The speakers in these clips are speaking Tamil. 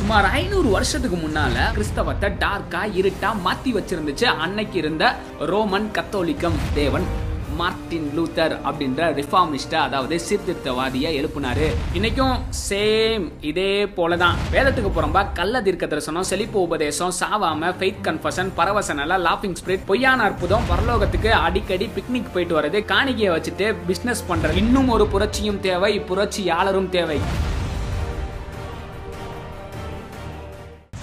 சுமார் ஐநூறு வருஷத்துக்கு முன்னால கிறிஸ்தவத்தை டார்க்கா இருட்டா மாத்தி வச்சிருந்துச்சு. அன்னைக்கு இருந்த ரோமன் கத்தோலிக்கம் தேவன் மார்டின் லூத்தர் அப்படின்ற ரிஃபார்மிஸ்ட அதாவது சீர்திருத்தவாதியை எழுப்புனாரு. இன்னைக்கும் சேம் இதே போலதான். வேதத்துக்கு புறம்பா கள்ள தீர்க்க தரிசனம் செழிப்பு உபதேசம் சாவாம ஃபெய்த் கன்ஃபஷன் பரவச நல லாஃபிங் ஸ்பிரிட் பொய்யான அற்புதம் பரலோகத்துக்கு அடிக்கடி பிக்னிக் போயிட்டு வர்றது காணிக்கையை வச்சுட்டு பிசினஸ் பண்றது. இன்னும் ஒரு புரட்சியும் தேவை புரட்சியாளரும் தேவை.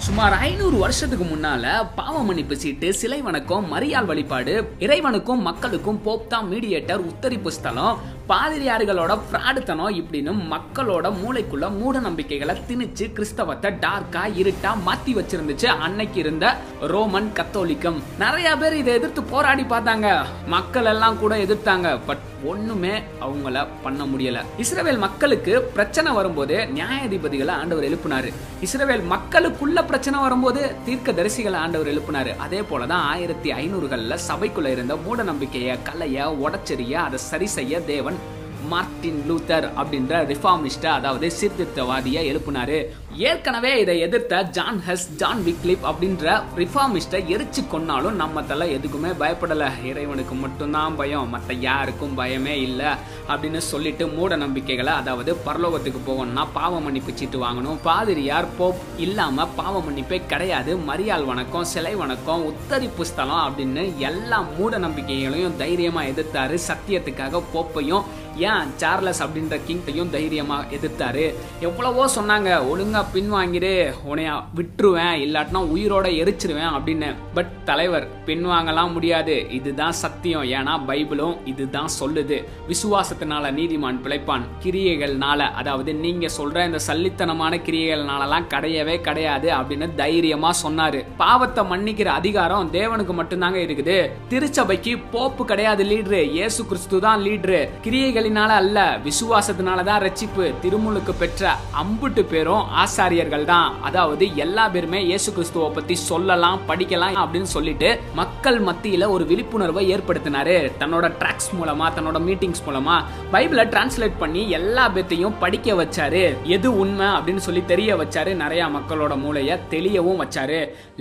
சுமார் ஐநூறு வருஷத்துக்கு முன்னால பாவ மன்னிப்பு சீட்டு சிலை வணக்கம் மரியாள் வழிபாடு இறைவனுக்கும் மக்களுக்கும் போப் தான் மீடியேட்டர் உத்தரிப்பு ஸ்தலம் பாதிரியார்களோட பிராடுத்தனம் இப்படின்னு மக்களோட மூளைக்குள்ள மூட நம்பிக்கைகளை திணிச்சு கிறிஸ்தவத்தை டார்க்கா இருட்டா மாத்தி வச்சிருந்துச்சு. அன்னைக்கு இருந்த ரோமன் கத்தோலிக்கம். நிறைய பேர் இதை எதிர்த்து போராடி பார்த்தாங்க. மக்கள் எல்லாம் கூட எதிர்த்தாங்க. பட் ஒண்ணுமே அவங்கள பண்ண முடியல. இஸ்ரவேல் மக்களுக்கு பிரச்சனை வரும்போது நியாயாதிபதிகளை ஆண்டவர் எழுப்பினாரு. இஸ்ரேல் மக்களுக்குள்ள பிரச்சனை வரும்போது தீர்க்க தரிசிகளை ஆண்டவர் எழுப்பினாரு. அதே போலதான் ஆயிரத்தி ஐநூறுகள்ல சபைக்குள்ள இருந்த மூட நம்பிக்கைய கலைய உடச்செறிய அதை சரி செய்ய தேவன் மார்டின் லூத்தர் அப்படின்ற ரிஃபார்மிஸ்ட அதாவது சீர்திருத்தவாதியை எழுப்பினாரு. ஏற்கனவே இதை எதிர்த்த ஜான் ஹஸ் ஜான் விக்லிப் அப்படின்ற ரிஃபார்மிஸ்டை எரிச்சு கொன்னாலும் நம்ம தலை எதுக்குமே பயப்படல. இறைவனுக்கு மட்டும்தான் பயம் மற்ற யாருக்கும் பயமே இல்லை அப்படின்னு சொல்லிட்டு மூட நம்பிக்கைகளை அதாவது பரலோகத்துக்கு போகணும்னா பாவ மன்னிப்பு சீட்டு வாங்கணும். பாதிரியார் போப் இல்லாம பாவ மன்னிப்பே கிடையாது. மரியாள் வணக்கம் சிலை வணக்கம் உத்தரிப்பு ஸ்தலம் அப்படின்னு எல்லா மூட நம்பிக்கைகளையும் தைரியமா எதிர்த்தாரு. சத்தியத்துக்காக போப்பையும் ஏன் சார்லஸ் அப்படின்ற கிங்கையும் தைரியமாக எதிர்த்தாரு? எவ்வளவோ சொன்னாங்க ஒழுங்கா பின்வாங்கிடு உனைய விட்டுருவேன் இல்லாட்டினா உயிரோட எரிச்சிருவேன் அப்படின்னு. பட் தலைவர் பின்வாங்கலாம் முடியாது. இதுதான் சத்தியம். ஏன்னா பைபிளும் இதுதான் சொல்லுது. விசுவாசத்தினால நீதிமான் பிழைப்பான். கிரியைகள்னால அதாவது நீங்க சொல்ற இந்த சல்லித்தனமான கிரியைகள்னாலலாம் கிடையவே கிடையாது அப்படின்னு தைரியமா சொன்னாரு. பாவத்தை மன்னிக்கிற அதிகாரம் தேவனுக்கு மட்டும்தாங்க இருக்குது. திருச்சபைக்கு போப்பு கிடையாது லீடரு இயேசு கிறிஸ்து தான் லீடரு கிரியைகளின் கிரியைகளினால அல்ல விசுவாசத்தினால தான் ரட்சிப்பு. திருமுழுக்கு பெற்ற அம்புட்டு பேரும் ஆசாரியர்கள் தான் அதாவது எல்லா பேருமே இயேசு கிறிஸ்துவை பத்தி சொல்லலாம் படிக்கலாம் அப்படின்னு சொல்லிட்டு மக்கள் மத்தியில ஒரு விழிப்புணர்வை ஏற்படுத்தினாரு. தன்னோட ட்ராக்ஸ் மூலமா தன்னோட மீட்டிங்ஸ் மூலமா பைபிளை டிரான்ஸ்லேட் பண்ணி எல்லா பேத்தையும் படிக்க வச்சாரு. எது உண்மை அப்படின்னு சொல்லி தெரிய வச்சாரு. நிறைய மக்களோட மூளைய தெளியவும் வச்சாரு.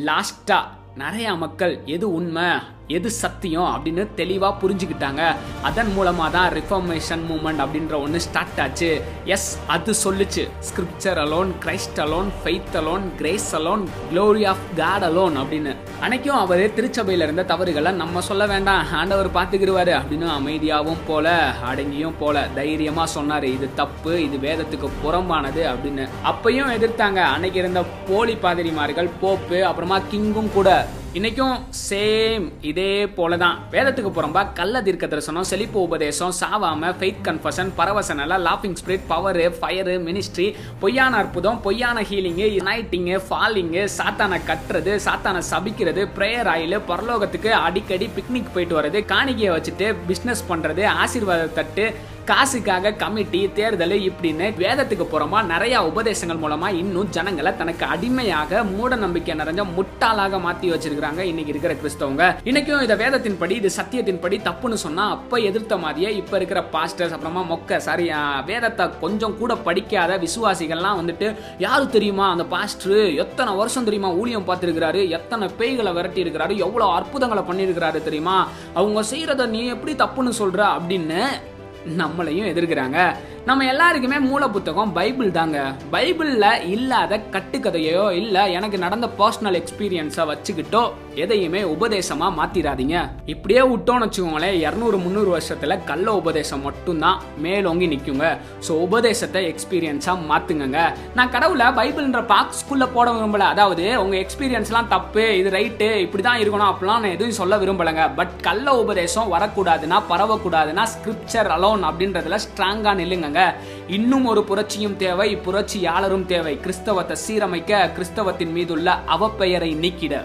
லாஸ்டா நிறைய மக்கள் எது உண்மை எது சத்தியம் அப்படின்னு தெளிவாக புரிஞ்சுக்கிட்டாங்க. அதன் மூலமாக தான் ரிஃபர்மேஷன் மூமெண்ட் அப்படின்ற ஒன்று ஸ்டார்ட் ஆச்சு. எஸ் அது சொல்லுச்சு. Scripture alone Christ alone faith alone grace alone glory of God alone அப்படின்னு. அன்னைக்கும் அவர் திருச்சபையில் இருந்த தவறுகளை நம்ம சொல்ல வேண்டாம். ஆண்டவர் பார்த்துக்கிடுவாரு அப்படின்னு அமைதியாகவும் போல அடங்கியும் போல தைரியமாக சொன்னார். இது தப்பு இது வேதத்துக்கு புறம்பானது அப்படின்னு. அப்பையும் எதிர்த்தாங்க. அன்னைக்கு இருந்த போலி பாதிரிமார்கள் போப்பு அப்புறமா கிங்கும் கூட. இன்னைக்கும் சேம் இதே போலதான். வேதத்துக்கு புறம்பா கள்ள தீர்க்க தரிசனம் செழிப்பு உபதேசம் சாவாம ஃபெய்த் கன்ஃபஷன் பரவசனல லாஃபிங் ஸ்பிரிட் பவர் ஃபயரு மினிஸ்ட்ரி பொய்யான அற்புதம் பொய்யான ஹீலிங்கு யுனைட்டிங்கு ஃபாலிங்கு சாத்தானை கட்டுறது சாத்தானை சபிக்கிறது ப்ரேயர் ஆயில் பரலோகத்துக்கு அடிக்கடி பிக்னிக் போயிட்டு வர்றது காணிக்கையை வச்சுட்டு பிஸ்னஸ் பண்ணுறது ஆசீர்வாத தட்டு காசுக்காக கமிட்டி தேர்தல் இப்படின்னு வேதத்துக்கு புறமா நிறைய உபதேசங்கள் மூலமா இன்னும் ஜனங்களை தனக்கு அடிமையாக மூட நம்பிக்கை நிறைஞ்ச முட்டாளாக மாத்தி இருக்காங்க இன்னைக்கு இருக்கிற கிறிஸ்தவங்க. இன்னைக்கும் இதை வேதத்தின் படி இது சத்தியத்தின் படி தப்புன்னு சொன்னா அப்ப எதிர்த்த மாதிரியே இப்ப இருக்கிற பாஸ்டர்ஸ் அப்புறமா மொக்க சாரி வேதத்தை கொஞ்சம் கூட படிக்காத விசுவாசிகள்லாம் வந்துட்டு யாரு தெரியுமா அந்த பாஸ்டர் எத்தனை வருஷம் தெரியுமா ஊழியம் பார்த்திருக்கிறாரு? எத்தனை பேய்களை விரட்டி இருக்கிறாரு எவ்வளவு அற்புதங்களை பண்ணியிருக்கிறாரு தெரியுமா? அவங்க செய்யறத நீ எப்படி தப்புன்னு சொல்ற? அப்படின்னு நம்மளையும் எதிர்க்கிறாங்க. நம்ம எல்லாருக்குமே மூல புத்தகம் பைபிள் தாங்க. பைபிளில் இல்லாத கட்டுக்கதையோ இல்லை எனக்கு நடந்த பர்சனல் எக்ஸ்பீரியன்ஸை வச்சுக்கிட்டோ எதையுமே உபதேசமாக மாற்றிடாதீங்க இப்படியே விட்டோம்னு வச்சுக்கோங்களேன் இரநூறு முந்நூறு வருஷத்தில் கள்ள உபதேசம் மட்டும்தான் மேலோங்கி நிற்குங்க ஸோ உபதேசத்தை எக்ஸ்பீரியன்ஸாக மாற்றுங்க நான் கடவுளை பைபிள்ன்ற பாக்ஸ்குள்ளே போட விரும்பல. அதாவது உங்கள் எக்ஸ்பீரியன்ஸ்லாம் தப்பு இது ரைட்டு இப்படி தான் இருக்கணும் அப்படிலாம் நான் எதுவும் சொல்ல விரும்பலைங்க. பட் கள்ள உபதேசம் வரக்கூடாதுன்னா பரவக்கூடாதுன்னா ஸ்கிரிப்சர் அலோன் அப்படின்றதுல ஸ்ட்ராங்காக நில்லுங்க இன்னும் ஒரு புரட்சியும் தேவை புரட்சியாளரும் தேவை. கிறிஸ்தவத்தை சீரமைக்க கிறிஸ்தவத்தின் மீதுள்ள அவப்பெயரை நீக்கிட.